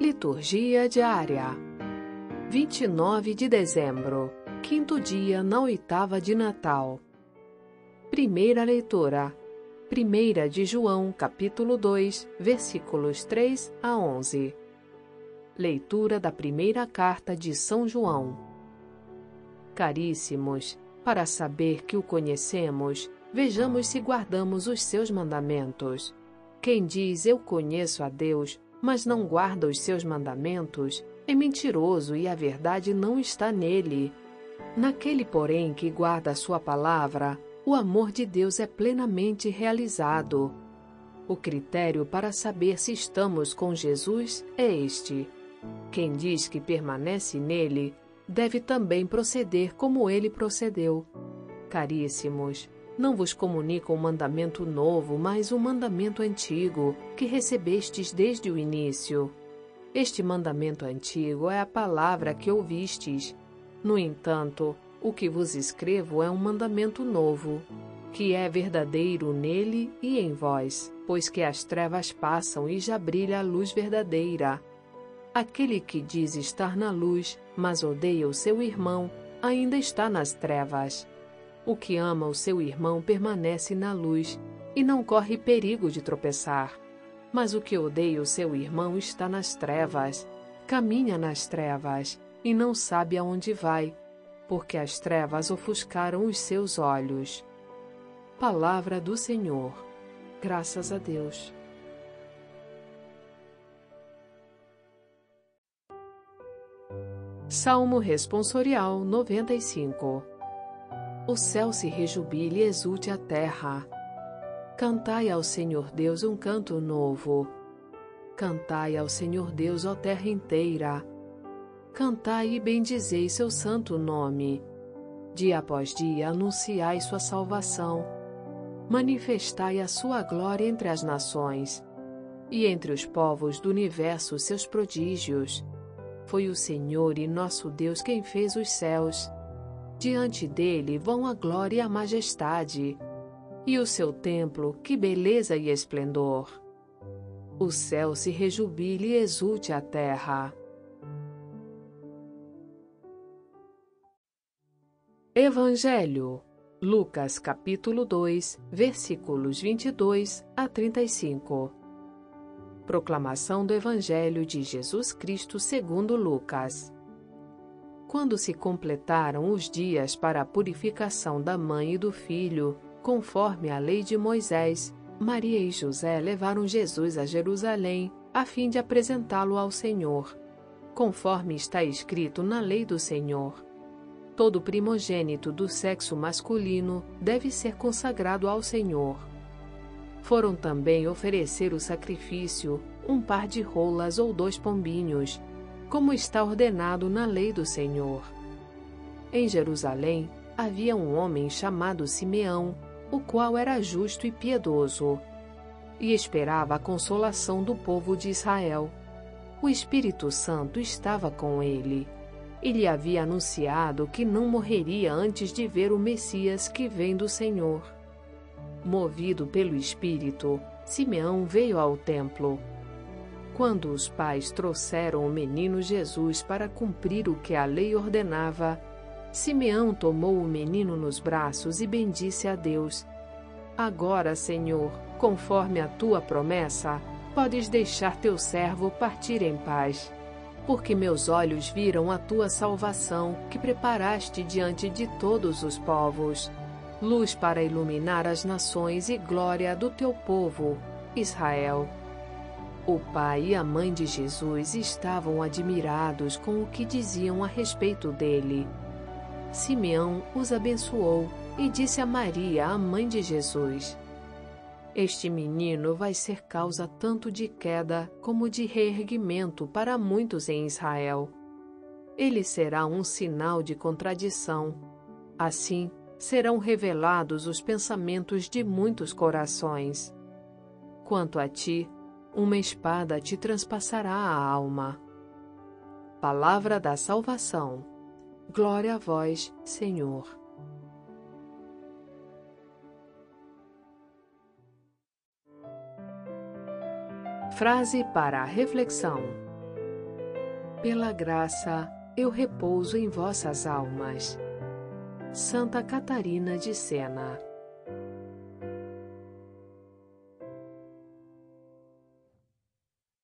Liturgia diária. 29 de dezembro, quinto dia na oitava de Natal. Primeira leitura. Primeira de João, capítulo 2, versículos 3 a 11. Leitura da primeira carta de São João. Caríssimos, para saber que o conhecemos, vejamos se guardamos os seus mandamentos. Quem diz eu conheço a Deus, mas não guarda os seus mandamentos, é mentiroso e a verdade não está nele. Naquele, porém, que guarda a sua palavra, o amor de Deus é plenamente realizado. O critério para saber se estamos com Jesus é este: quem diz que permanece nele, deve também proceder como ele procedeu. Caríssimos, não vos comunico um mandamento novo, mas um mandamento antigo, que recebestes desde o início. Este mandamento antigo é a palavra que ouvistes. No entanto, o que vos escrevo é um mandamento novo, que é verdadeiro nele e em vós, pois que as trevas passam e já brilha a luz verdadeira. Aquele que diz estar na luz, mas odeia o seu irmão, ainda está nas trevas. O que ama o seu irmão permanece na luz e não corre perigo de tropeçar. Mas o que odeia o seu irmão está nas trevas, caminha nas trevas e não sabe aonde vai, porque as trevas ofuscaram os seus olhos. Palavra do Senhor. Graças a Deus. Salmo Responsorial 95 o céu se rejubile e exulte a terra. Cantai ao Senhor Deus um canto novo. Cantai ao Senhor Deus, ó terra inteira. Cantai e bendizei seu santo nome. Dia após dia anunciai sua salvação. Manifestai a sua glória entre as nações e entre os povos do universo seus prodígios. Foi o Senhor e nosso Deus quem fez os céus Diante dele vão a glória e a majestade, e o seu templo, que beleza e esplendor. O céu se rejubile e exulte a terra. Evangelho, Lucas capítulo 2, versículos 22 a 35. Proclamação do Evangelho de Jesus Cristo segundo Lucas. Quando se completaram os dias para a purificação da mãe e do filho, conforme a lei de Moisés, Maria e José levaram Jesus a Jerusalém a fim de apresentá-lo ao Senhor, conforme está escrito na lei do Senhor. Todo primogênito do sexo masculino deve ser consagrado ao Senhor. Foram também oferecer o sacrifício, um par de rolas ou dois pombinhos, como está ordenado na lei do Senhor. Em Jerusalém havia um homem chamado Simeão, o qual era justo e piedoso, e esperava a consolação do povo de Israel. O Espírito Santo estava com ele. E lhe havia anunciado que não morreria antes de ver o Messias que vem do Senhor. Movido pelo Espírito, Simeão veio ao templo quando os pais trouxeram o menino Jesus para cumprir o que a lei ordenava, Simeão tomou o menino nos braços e bendisse a Deus. Agora, Senhor, conforme a tua promessa, podes deixar teu servo partir em paz. Porque meus olhos viram a tua salvação, que preparaste diante de todos os povos, luz para iluminar as nações e glória do teu povo, Israel. O pai e a mãe de Jesus estavam admirados com o que diziam a respeito dele. Simeão os abençoou e disse a Maria, a mãe de Jesus: Este menino vai ser causa tanto de queda como de reerguimento para muitos em Israel. Ele será um sinal de contradição. Assim, serão revelados os pensamentos de muitos corações. Quanto a ti, uma espada te transpassará a alma. Palavra da salvação. Glória a vós, Senhor. Frase para a reflexão. Pela graça, eu repouso em vossas almas. Santa Catarina de Sena